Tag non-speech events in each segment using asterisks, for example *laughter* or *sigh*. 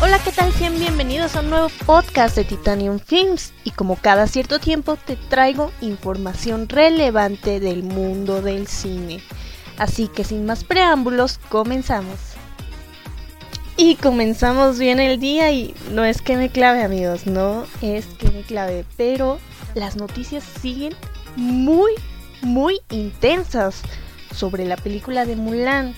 Hola, ¿qué tal? Sean bienvenidos a un nuevo podcast de Titanium Films y como cada cierto tiempo te traigo información relevante del mundo del cine. Así que sin más preámbulos, comenzamos. Y comenzamos bien el día y no es que me clave amigos, no es que me clave, pero las noticias siguen muy, muy intensas sobre la película de Mulan.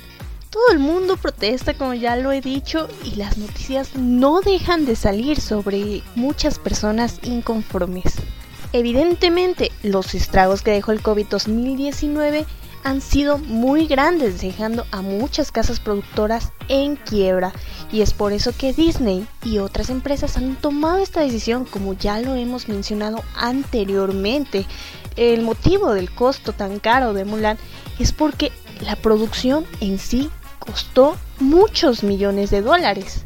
Todo el mundo protesta, como ya lo he dicho, y las noticias no dejan de salir sobre muchas personas inconformes. Evidentemente, los estragos que dejó el COVID-2019 han sido muy grandes, dejando a muchas casas productoras en quiebra. Y es por eso que Disney y otras empresas han tomado esta decisión, como ya lo hemos mencionado anteriormente. El motivo del costo tan caro de Mulan es porque la producción en sí costó muchos millones de dólares.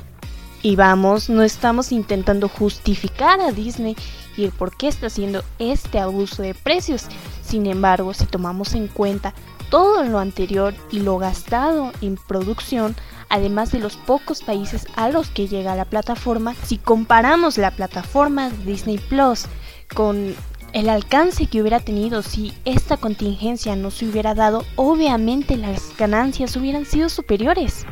Y vamos, no estamos intentando justificar a Disney y el por qué está haciendo este abuso de precios. Sin embargo, si tomamos en cuenta todo lo anterior y lo gastado en producción, además de los pocos países a los que llega la plataforma, si comparamos la plataforma Disney Plus con el alcance que hubiera tenido si esta contingencia no se hubiera dado, obviamente las ganancias hubieran sido superiores.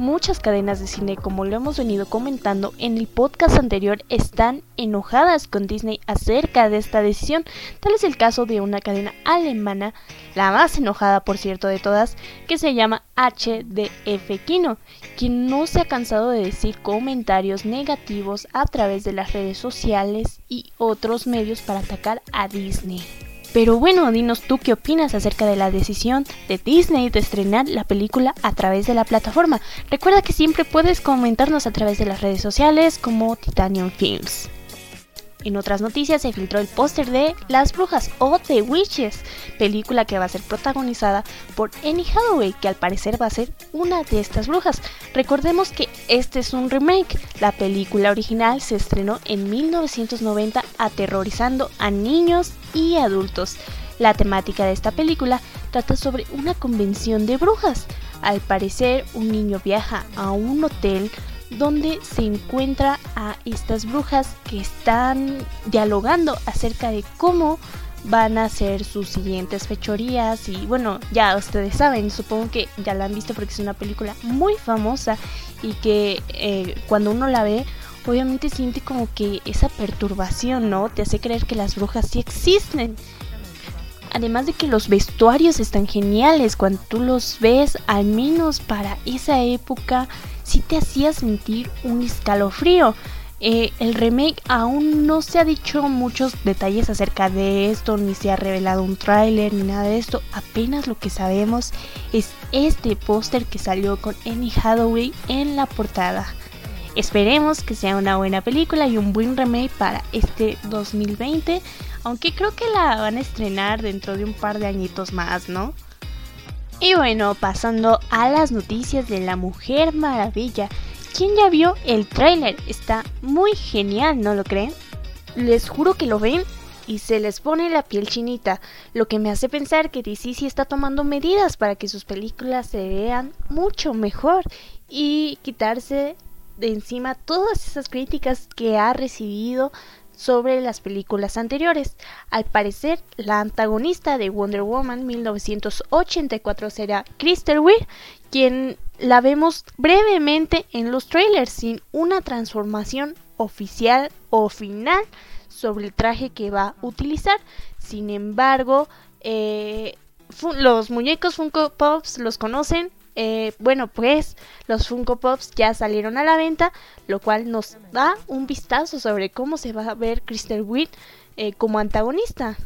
Muchas cadenas de cine, como lo hemos venido comentando en el podcast anterior, están enojadas con Disney acerca de esta decisión. Tal es el caso de una cadena alemana, la más enojada por cierto de todas, que se llama HDF Kino, quien no se ha cansado de decir comentarios negativos a través de las redes sociales y otros medios para atacar a Disney. Pero bueno, dinos tú qué opinas acerca de la decisión de Disney de estrenar la película a través de la plataforma. Recuerda que siempre puedes comentarnos a través de las redes sociales como Titanium Films. En otras noticias se filtró el póster de Las Brujas o The Witches, película que va a ser protagonizada por Annie Hathaway, que al parecer va a ser una de estas brujas. Recordemos que este es un remake. La película original se estrenó en 1990 aterrorizando a niños y adultos. La temática de esta película trata sobre una convención de brujas. Al parecer, un niño viaja a un hotel donde se encuentra a estas brujas que están dialogando acerca de cómo van a ser sus siguientes fechorías y bueno, ya ustedes saben, supongo que ya la han visto porque es una película muy famosa y que eh, cuando uno la ve obviamente siente como que esa perturbación, ¿no? Te hace creer que las brujas sí existen. Además de que los vestuarios están geniales cuando tú los ves, al menos para esa época, sí te hacía sentir un escalofrío. Eh, el remake aún no se ha dicho muchos detalles acerca de esto, ni se ha revelado un tráiler, ni nada de esto. Apenas lo que sabemos es este póster que salió con Annie Hathaway en la portada. Esperemos que sea una buena película y un buen remake para este 2020, aunque creo que la van a estrenar dentro de un par de añitos más, ¿no? Y bueno, pasando a las noticias de la Mujer Maravilla. ¿Quién ya vio el tráiler? Está muy genial, ¿no lo creen? Les juro que lo ven y se les pone la piel chinita, lo que me hace pensar que DC está tomando medidas para que sus películas se vean mucho mejor y quitarse de encima todas esas críticas que ha recibido sobre las películas anteriores. Al parecer, la antagonista de Wonder Woman 1984 será Crystal Weir, quien la vemos brevemente en los trailers sin una transformación oficial o final sobre el traje que va a utilizar. Sin embargo, eh, los muñecos Funko Pops los conocen, eh, bueno, pues los Funko Pops ya salieron a la venta, lo cual nos da un vistazo sobre cómo se va a ver Crystal Witt eh, como antagonista.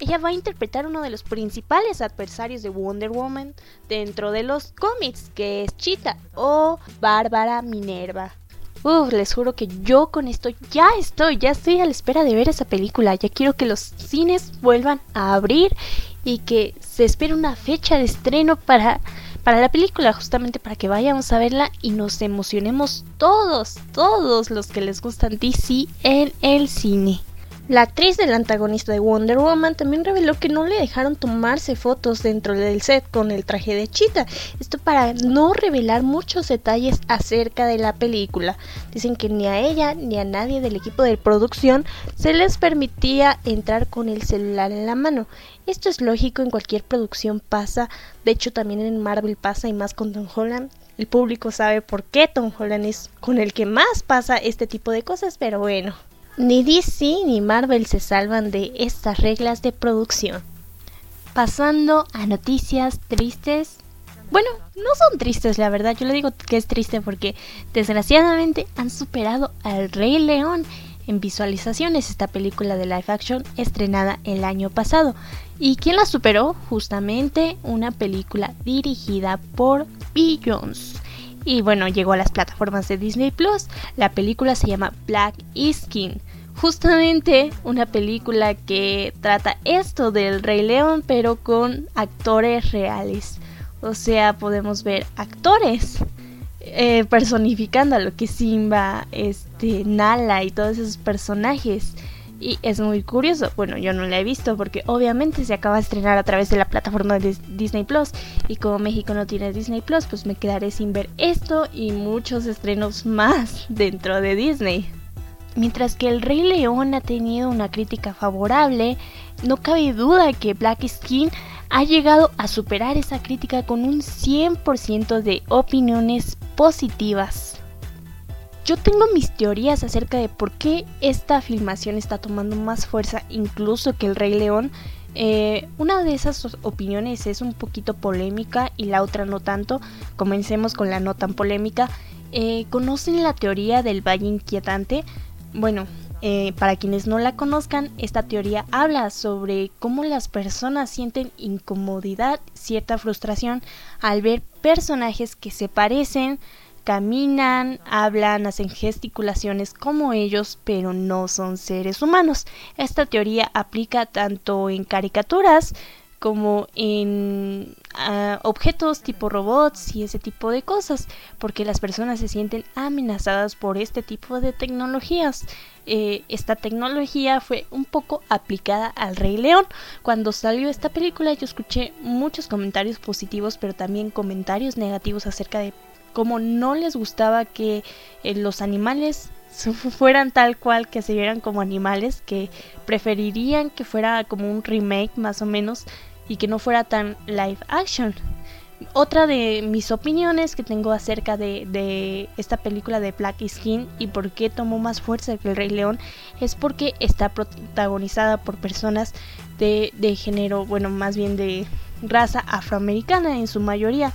Ella va a interpretar uno de los principales adversarios de Wonder Woman dentro de los cómics, que es Cheetah o Bárbara Minerva. Uf, les juro que yo con esto ya estoy, ya estoy a la espera de ver esa película. Ya quiero que los cines vuelvan a abrir y que se espere una fecha de estreno para para la película, justamente para que vayamos a verla y nos emocionemos todos, todos los que les gustan DC en el cine. La actriz del antagonista de Wonder Woman también reveló que no le dejaron tomarse fotos dentro del set con el traje de Cheetah, esto para no revelar muchos detalles acerca de la película. Dicen que ni a ella ni a nadie del equipo de producción se les permitía entrar con el celular en la mano. Esto es lógico, en cualquier producción pasa, de hecho también en Marvel pasa y más con Tom Holland. El público sabe por qué Tom Holland es con el que más pasa este tipo de cosas, pero bueno. Ni DC ni Marvel se salvan de estas reglas de producción. Pasando a noticias tristes. Bueno, no son tristes, la verdad. Yo le digo que es triste porque desgraciadamente han superado al Rey León en visualizaciones esta película de live action estrenada el año pasado. ¿Y quién la superó? Justamente una película dirigida por Jones y bueno, llegó a las plataformas de Disney Plus. La película se llama Black Skin. Justamente una película que trata esto del Rey León, pero con actores reales. O sea, podemos ver actores eh, personificando a lo que Simba, este, Nala y todos esos personajes. Y es muy curioso. Bueno, yo no la he visto porque obviamente se acaba de estrenar a través de la plataforma de Disney Plus. Y como México no tiene Disney Plus, pues me quedaré sin ver esto y muchos estrenos más *laughs* dentro de Disney. Mientras que El Rey León ha tenido una crítica favorable, no cabe duda que Black Skin ha llegado a superar esa crítica con un 100% de opiniones positivas. Yo tengo mis teorías acerca de por qué esta filmación está tomando más fuerza incluso que el Rey León. Eh, una de esas opiniones es un poquito polémica y la otra no tanto. Comencemos con la no tan polémica. Eh, ¿Conocen la teoría del valle inquietante? Bueno, eh, para quienes no la conozcan, esta teoría habla sobre cómo las personas sienten incomodidad, cierta frustración al ver personajes que se parecen, caminan, hablan, hacen gesticulaciones como ellos, pero no son seres humanos. Esta teoría aplica tanto en caricaturas como en ah, objetos tipo robots y ese tipo de cosas, porque las personas se sienten amenazadas por este tipo de tecnologías. Eh, esta tecnología fue un poco aplicada al Rey León. Cuando salió esta película yo escuché muchos comentarios positivos, pero también comentarios negativos acerca de como no les gustaba que eh, los animales fueran tal cual, que se vieran como animales, que preferirían que fuera como un remake más o menos y que no fuera tan live action. Otra de mis opiniones que tengo acerca de, de, esta película de Black Skin y por qué tomó más fuerza que el Rey León es porque está protagonizada por personas de, de género, bueno, más bien de raza afroamericana en su mayoría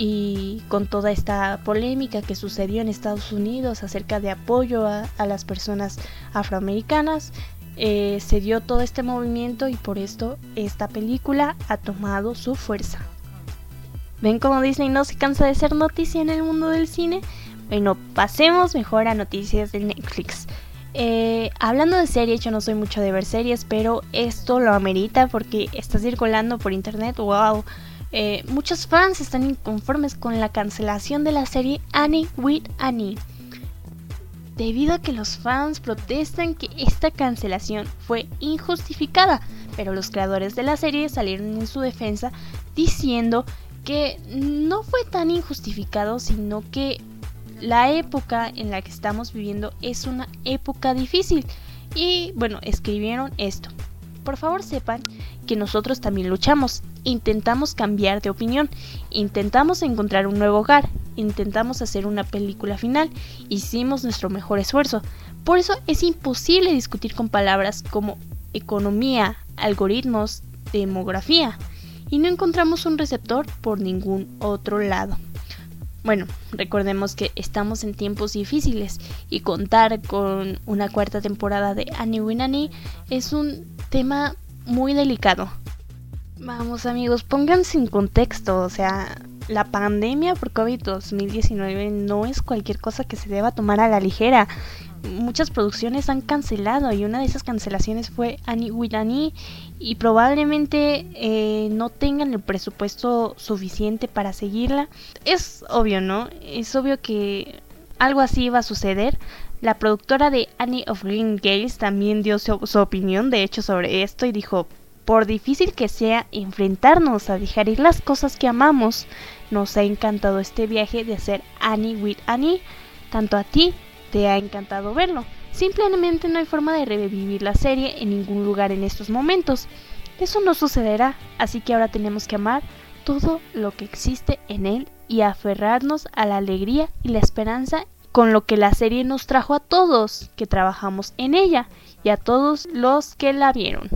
y con toda esta polémica que sucedió en Estados Unidos acerca de apoyo a, las personas afroamericanas, eh, se dio todo este movimiento y por esto esta película ha tomado su fuerza. ¿Ven cómo Disney no se cansa de ser noticia en el mundo del cine? Bueno, pasemos mejor a noticias de Netflix. Eh, hablando de series, yo no soy mucho de ver series, pero esto lo amerita porque está circulando por internet. ¡Wow! Eh, muchos fans están inconformes con la cancelación de la serie Annie with Annie. Debido a que los fans protestan que esta cancelación fue injustificada, pero los creadores de la serie salieron en su defensa diciendo que no fue tan injustificado, sino que la época en la que estamos viviendo es una época difícil. Y bueno, escribieron esto. Por favor sepan que nosotros también luchamos, intentamos cambiar de opinión, intentamos encontrar un nuevo hogar, intentamos hacer una película final, hicimos nuestro mejor esfuerzo. Por eso es imposible discutir con palabras como economía, algoritmos, demografía, y no encontramos un receptor por ningún otro lado. Bueno, recordemos que estamos en tiempos difíciles y contar con una cuarta temporada de Annie Winnie es un tema muy delicado. Vamos amigos, pónganse en contexto, o sea, la pandemia por COVID-2019 no es cualquier cosa que se deba tomar a la ligera. Muchas producciones han cancelado y una de esas cancelaciones fue Annie with y probablemente eh, no tengan el presupuesto suficiente para seguirla. Es obvio, ¿no? Es obvio que algo así va a suceder. La productora de Annie of Green Gables también dio su, su, opinión, de hecho, sobre esto y dijo, por difícil que sea enfrentarnos a dejar ir las cosas que amamos, nos ha encantado este viaje de hacer Annie with Annie. Tanto a ti te ha encantado verlo. Simplemente no hay forma de revivir la serie en ningún lugar en estos momentos. Eso no sucederá, así que ahora tenemos que amar todo lo que existe en él y aferrarnos a la alegría y la esperanza con lo que la serie nos trajo a todos que trabajamos en ella y a todos los que la vieron.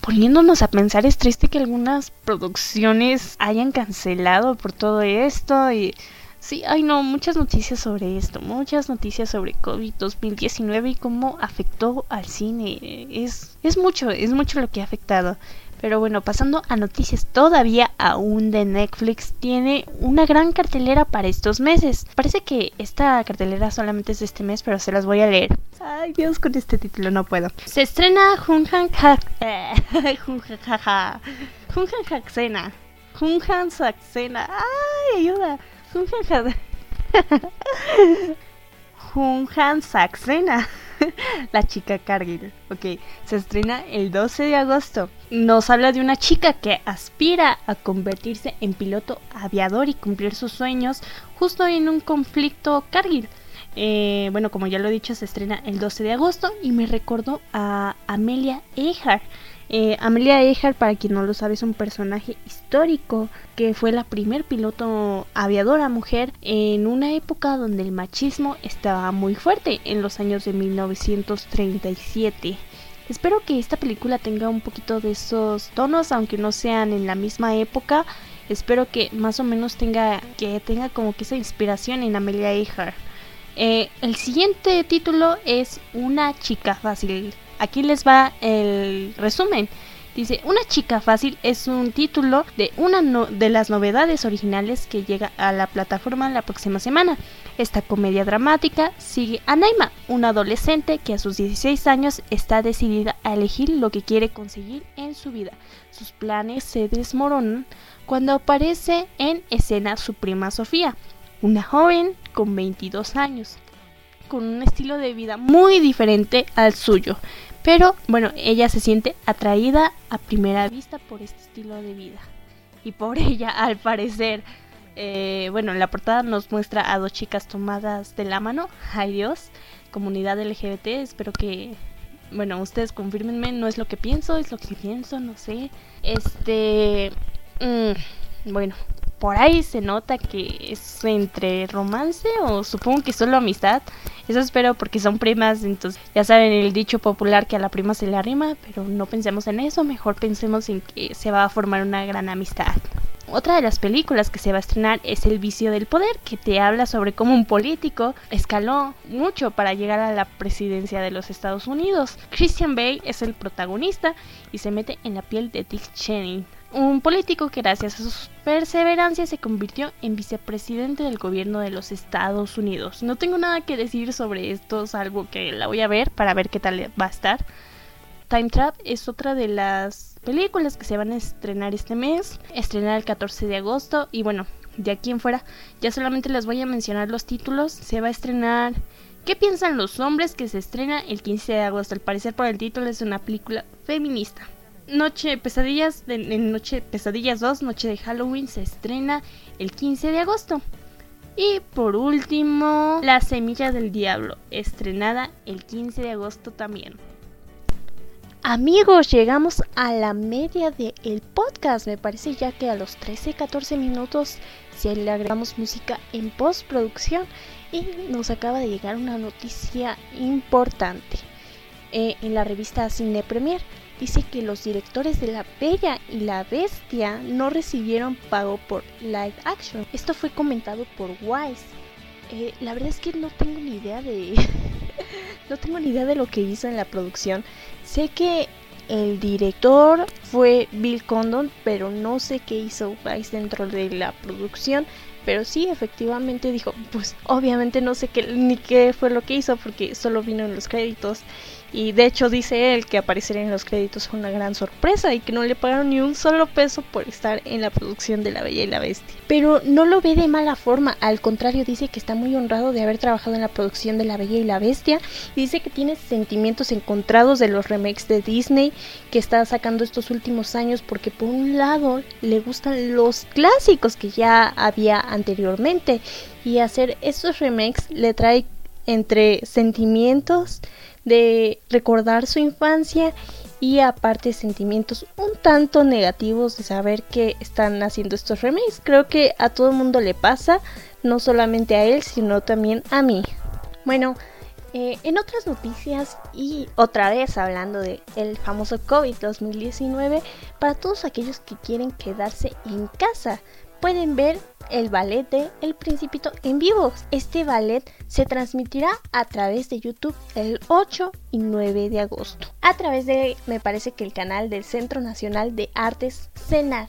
Poniéndonos a pensar, es triste que algunas producciones hayan cancelado por todo esto y Sí, ay no, muchas noticias sobre esto, muchas noticias sobre COVID-2019 y cómo afectó al cine. Es, es mucho, es mucho lo que ha afectado. Pero bueno, pasando a noticias todavía aún de Netflix, tiene una gran cartelera para estos meses. Parece que esta cartelera solamente es de este mes, pero se las voy a leer. Ay Dios, con este título no puedo. Se estrena Junhan Haksena. Junhan Saxena. Ay, ayuda. Junhan Saxena. *laughs* *laughs* La chica Cargill. Ok, se estrena el 12 de agosto. Nos habla de una chica que aspira a convertirse en piloto aviador y cumplir sus sueños justo en un conflicto Cargill. Eh, bueno, como ya lo he dicho, se estrena el 12 de agosto y me recordó a Amelia Earhart eh, Amelia Earhart, para quien no lo sabe, es un personaje histórico que fue la primer piloto aviadora mujer en una época donde el machismo estaba muy fuerte, en los años de 1937. Espero que esta película tenga un poquito de esos tonos, aunque no sean en la misma época. Espero que más o menos tenga que tenga como que esa inspiración en Amelia Earhart. Eh, el siguiente título es Una chica fácil. Aquí les va el resumen. Dice, Una chica fácil es un título de una de las novedades originales que llega a la plataforma la próxima semana. Esta comedia dramática sigue a Naima, una adolescente que a sus 16 años está decidida a elegir lo que quiere conseguir en su vida. Sus planes se desmoronan cuando aparece en escena su prima Sofía, una joven con 22 años, con un estilo de vida muy diferente al suyo. Pero bueno, ella se siente atraída a primera vista por este estilo de vida. Y por *laughs* ella, al parecer, eh, bueno, la portada nos muestra a dos chicas tomadas de la mano. Ay Dios, comunidad LGBT, espero que, bueno, ustedes confirmenme, no es lo que pienso, es lo que pienso, no sé. Este, mm, bueno, por ahí se nota que es entre romance o supongo que solo amistad. Eso espero porque son primas, entonces ya saben el dicho popular que a la prima se le arrima, pero no pensemos en eso, mejor pensemos en que se va a formar una gran amistad. Otra de las películas que se va a estrenar es El vicio del poder, que te habla sobre cómo un político escaló mucho para llegar a la presidencia de los Estados Unidos. Christian Bale es el protagonista y se mete en la piel de Dick Cheney, un político que gracias a su perseverancia se convirtió en vicepresidente del gobierno de los Estados Unidos. No tengo nada que decir sobre esto, salvo que la voy a ver para ver qué tal va a estar. Time Trap es otra de las películas que se van a estrenar este mes, estrenar el 14 de agosto y bueno, de aquí en fuera ya solamente les voy a mencionar los títulos. Se va a estrenar ¿Qué piensan los hombres que se estrena el 15 de agosto? Al parecer por el título es una película feminista. Noche Pesadillas, Noche Pesadillas 2, Noche de Halloween, se estrena el 15 de agosto. Y por último, La Semilla del Diablo, estrenada el 15 de agosto también. Amigos, llegamos a la media del podcast. Me parece ya que a los 13-14 minutos si le agregamos música en postproducción y nos acaba de llegar una noticia importante. Eh, en la revista Cine Premier dice que los directores de La Bella y la Bestia no recibieron pago por live action. Esto fue comentado por Wise. Eh, la verdad es que no tengo ni idea de. *laughs* no tengo ni idea de lo que hizo en la producción. Sé que el director fue Bill Condon, pero no sé qué hizo Vice dentro de la producción. Pero sí, efectivamente dijo, pues obviamente no sé qué ni qué fue lo que hizo porque solo vino en los créditos y de hecho dice él que aparecer en los créditos una gran sorpresa y que no le pagaron ni un solo peso por estar en la producción de La Bella y la Bestia. Pero no lo ve de mala forma, al contrario dice que está muy honrado de haber trabajado en la producción de La Bella y la Bestia y dice que tiene sentimientos encontrados de los remakes de Disney que está sacando estos últimos años porque por un lado le gustan los clásicos que ya había anteriormente y hacer estos remakes le trae entre sentimientos de recordar su infancia y aparte sentimientos un tanto negativos de saber que están haciendo estos remakes. Creo que a todo el mundo le pasa, no solamente a él, sino también a mí. Bueno, eh, en otras noticias y otra vez hablando de el famoso COVID 2019, para todos aquellos que quieren quedarse en casa, pueden ver el ballet de El Principito en vivo. Este ballet se transmitirá a través de YouTube el 8 y 9 de agosto. A través de, me parece que el canal del Centro Nacional de Artes CENAR.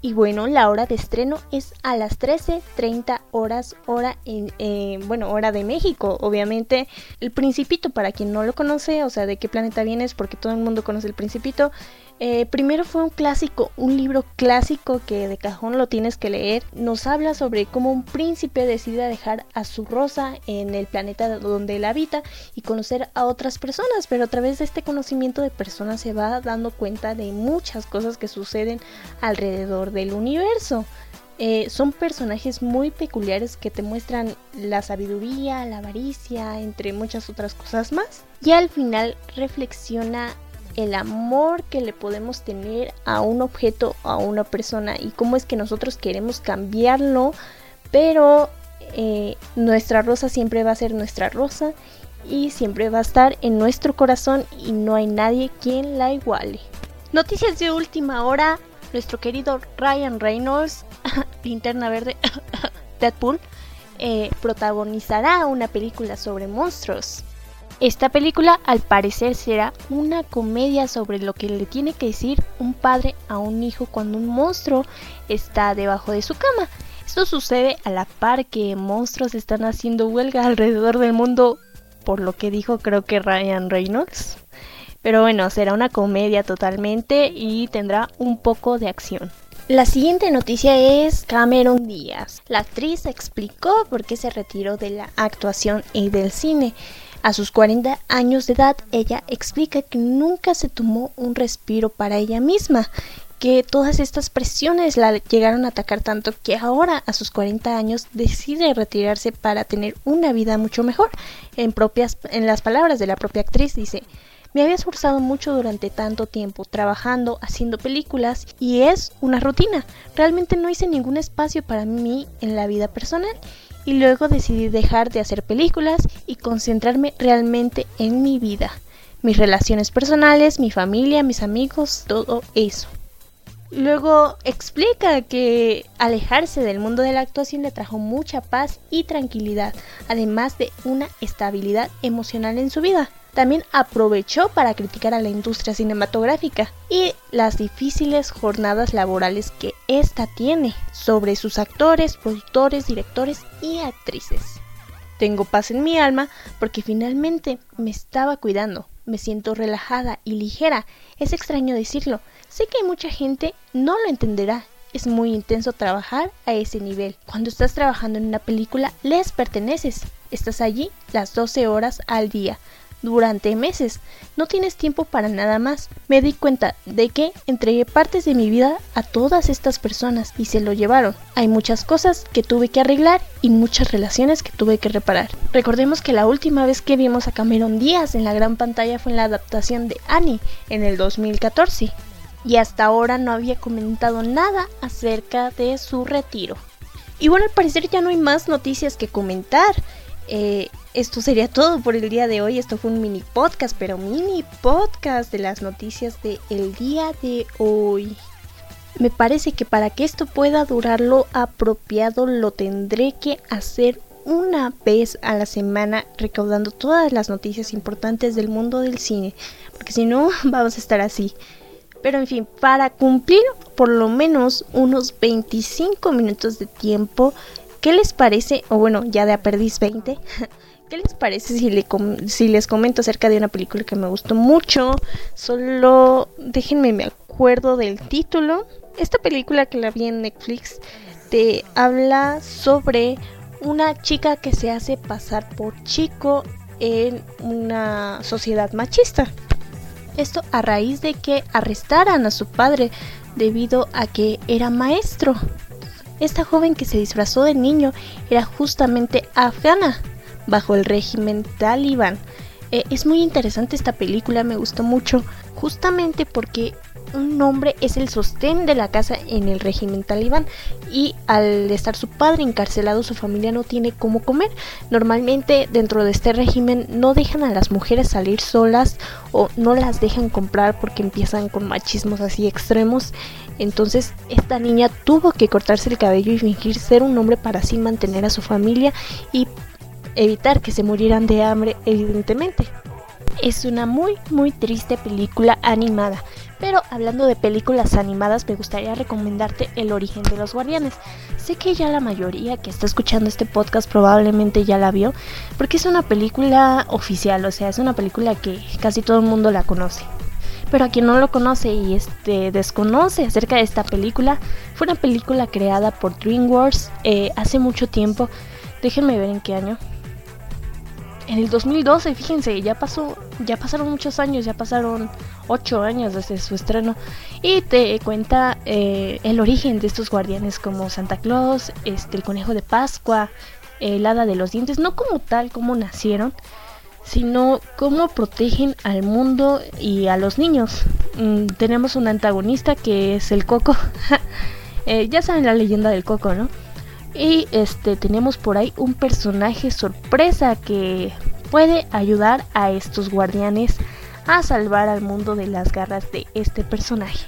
Y bueno, la hora de estreno es a las 13.30 horas, hora en, eh, bueno, hora de México. Obviamente, el Principito, para quien no lo conoce, o sea, de qué planeta vienes, porque todo el mundo conoce el Principito, eh, primero fue un clásico, un libro clásico que de cajón lo tienes que leer. Nos habla sobre cómo un príncipe decide dejar a su rosa en el planeta donde él habita y conocer a otras personas, pero a través de este conocimiento de personas se va dando cuenta de muchas cosas que suceden alrededor del universo. Eh, son personajes muy peculiares que te muestran la sabiduría, la avaricia, entre muchas otras cosas más. Y al final reflexiona el amor que le podemos tener a un objeto, a una persona y cómo es que nosotros queremos cambiarlo, pero eh, nuestra rosa siempre va a ser nuestra rosa y siempre va a estar en nuestro corazón y no hay nadie quien la iguale. Noticias de última hora, nuestro querido Ryan Reynolds, *laughs* linterna verde, *laughs* Deadpool, eh, protagonizará una película sobre monstruos. Esta película al parecer será una comedia sobre lo que le tiene que decir un padre a un hijo cuando un monstruo está debajo de su cama. Esto sucede a la par que monstruos están haciendo huelga alrededor del mundo, por lo que dijo creo que Ryan Reynolds. Pero bueno, será una comedia totalmente y tendrá un poco de acción. La siguiente noticia es Cameron Díaz. La actriz explicó por qué se retiró de la actuación y del cine. A sus 40 años de edad, ella explica que nunca se tomó un respiro para ella misma, que todas estas presiones la llegaron a atacar tanto que ahora, a sus 40 años, decide retirarse para tener una vida mucho mejor. En, propias, en las palabras de la propia actriz dice, me había esforzado mucho durante tanto tiempo, trabajando, haciendo películas, y es una rutina. Realmente no hice ningún espacio para mí en la vida personal y luego decidí dejar de hacer películas y concentrarme realmente en mi vida, mis relaciones personales, mi familia, mis amigos, todo eso. Luego explica que alejarse del mundo de la actuación le trajo mucha paz y tranquilidad, además de una estabilidad emocional en su vida. También aprovechó para criticar a la industria cinematográfica y las difíciles jornadas laborales que ésta tiene sobre sus actores, productores, directores y actrices. Tengo paz en mi alma porque finalmente me estaba cuidando, me siento relajada y ligera. Es extraño decirlo, sé que mucha gente no lo entenderá es muy intenso trabajar a ese nivel. Cuando estás trabajando en una película, les perteneces. Estás allí las 12 horas al día durante meses. No tienes tiempo para nada más. Me di cuenta de que entregué partes de mi vida a todas estas personas y se lo llevaron. Hay muchas cosas que tuve que arreglar y muchas relaciones que tuve que reparar. Recordemos que la última vez que vimos a Cameron Díaz en la gran pantalla fue en la adaptación de Annie en el 2014. Y hasta ahora no había comentado nada acerca de su retiro. Y bueno, al parecer ya no hay más noticias que comentar. Eh, esto sería todo por el día de hoy. Esto fue un mini podcast, pero mini podcast de las noticias del el día de hoy. Me parece que para que esto pueda durar lo apropiado lo tendré que hacer una vez a la semana recaudando todas las noticias importantes del mundo del cine. Porque si no, *laughs* vamos a estar así. Pero en fin, para cumplir por lo menos unos 25 minutos de tiempo, ¿qué les parece? O bueno, ya de a perdiz 20. *laughs* ¿Qué les parece si, les comento acerca de una película que me gustó mucho? Solo déjenme me acuerdo del título. Esta película que la vi en Netflix te habla sobre una chica que se hace pasar por chico en una sociedad machista. Esto a raíz de que arrestaran a su padre debido a que era maestro. Esta joven que se disfrazó de niño era justamente afgana bajo el régimen talibán. Eh, es muy interesante esta película, me gustó mucho, justamente porque un hombre es el sostén de la casa en el régimen talibán y al estar su padre encarcelado su familia no tiene cómo comer. Normalmente dentro de este régimen no dejan a las mujeres salir solas o no las dejan comprar porque empiezan con machismos así extremos. Entonces esta niña tuvo que cortarse el cabello y fingir ser un hombre para así mantener a su familia y evitar que se murieran de hambre evidentemente. Es una muy muy triste película animada. Pero hablando de películas animadas, me gustaría recomendarte El origen de los guardianes. Sé que ya la mayoría que está escuchando este podcast probablemente ya la vio, porque es una película oficial, o sea, es una película que casi todo el mundo la conoce. Pero a quien no lo conoce y este desconoce acerca de esta película, fue una película creada por DreamWorks eh, hace mucho tiempo. Déjenme ver en qué año en el 2012, fíjense, ya pasó, ya pasaron muchos años, ya pasaron ocho años desde su estreno y te cuenta eh, el origen de estos guardianes como Santa Claus, este, el conejo de Pascua, el hada de los dientes, no como tal como nacieron, sino cómo protegen al mundo y a los niños. Mm, tenemos un antagonista que es el coco. *laughs* Eh, ya saben la leyenda del coco, ¿no? Y este tenemos por ahí un personaje sorpresa que puede ayudar a estos guardianes a salvar al mundo de las garras de este personaje.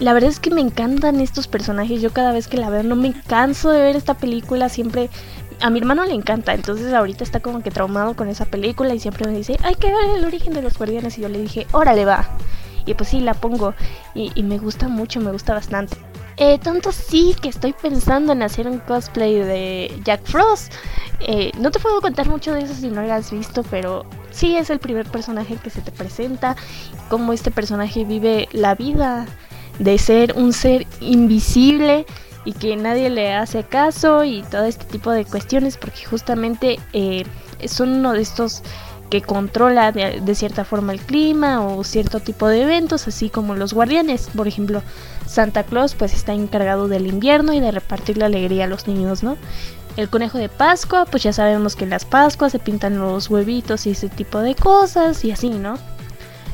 La verdad es que me encantan estos personajes. Yo cada vez que la veo no me canso de ver esta película. Siempre a mi hermano le encanta. Entonces ahorita está como que traumado con esa película y siempre me dice, hay que ver el origen de los guardianes. Y yo le dije, órale va. Y pues sí, la pongo. Y, y me gusta mucho, me gusta bastante. Eh, tanto sí que estoy pensando en hacer un cosplay de Jack Frost. Eh, no te puedo contar mucho de eso si no lo has visto, pero sí es el primer personaje que se te presenta. Cómo este personaje vive la vida de ser un ser invisible y que nadie le hace caso y todo este tipo de cuestiones porque justamente eh, son uno de estos que controla de, cierta forma el clima o cierto tipo de eventos, así como los guardianes. Por ejemplo, Santa Claus pues está encargado del invierno y de repartir la alegría a los niños, ¿no? El conejo de Pascua, pues ya sabemos que en las Pascuas se pintan los huevitos y ese tipo de cosas y así, ¿no?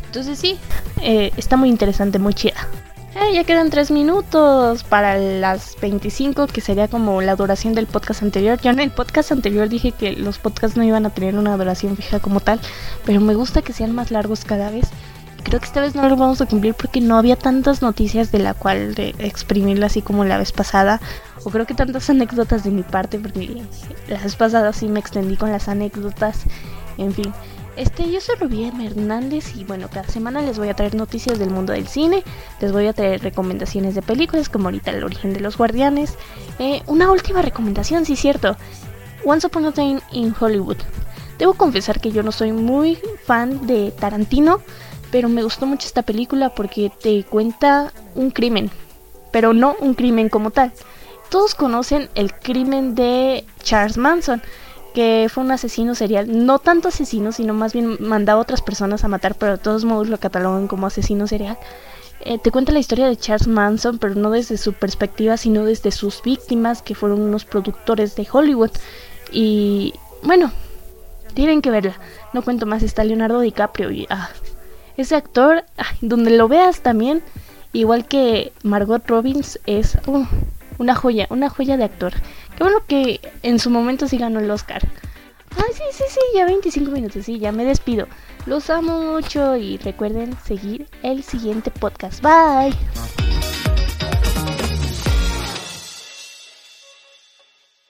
Entonces sí, eh, está muy interesante, muy chida. Eh, ya quedan 3 minutos para las 25, que sería como la duración del podcast anterior. Yo en el podcast anterior dije que los podcasts no iban a tener una duración fija como tal, pero me gusta que sean más largos cada vez. Creo que esta vez no lo vamos a cumplir porque no había tantas noticias de la cual de exprimirla así como la vez pasada. O creo que tantas anécdotas de mi parte porque la vez pasada sí me extendí con las anécdotas. En fin. Este, yo soy Rubí Hernández y bueno, cada semana les voy a traer noticias del mundo del cine, les voy a traer recomendaciones de películas como ahorita El origen de los guardianes. Eh, una última recomendación, sí cierto, Once Upon a Time in Hollywood. Debo confesar que yo no soy muy fan de Tarantino, pero me gustó mucho esta película porque te cuenta un crimen, pero no un crimen como tal. Todos conocen el crimen de Charles Manson que fue un asesino serial, no tanto asesino, sino más bien mandaba a otras personas a matar, pero de todos modos lo catalogan como asesino serial. Eh, te cuenta la historia de Charles Manson, pero no desde su perspectiva, sino desde sus víctimas, que fueron unos productores de Hollywood. Y bueno, tienen que verla. No cuento más, está Leonardo DiCaprio y ah, ese actor, donde lo veas también, igual que Margot Robbins, es uh, una joya, una joya de actor. Qué bueno que en su momento sí ganó el Oscar. Ay, sí, sí, sí, ya 25 minutos, sí, ya me despido. Los amo mucho y recuerden seguir el siguiente podcast. Bye.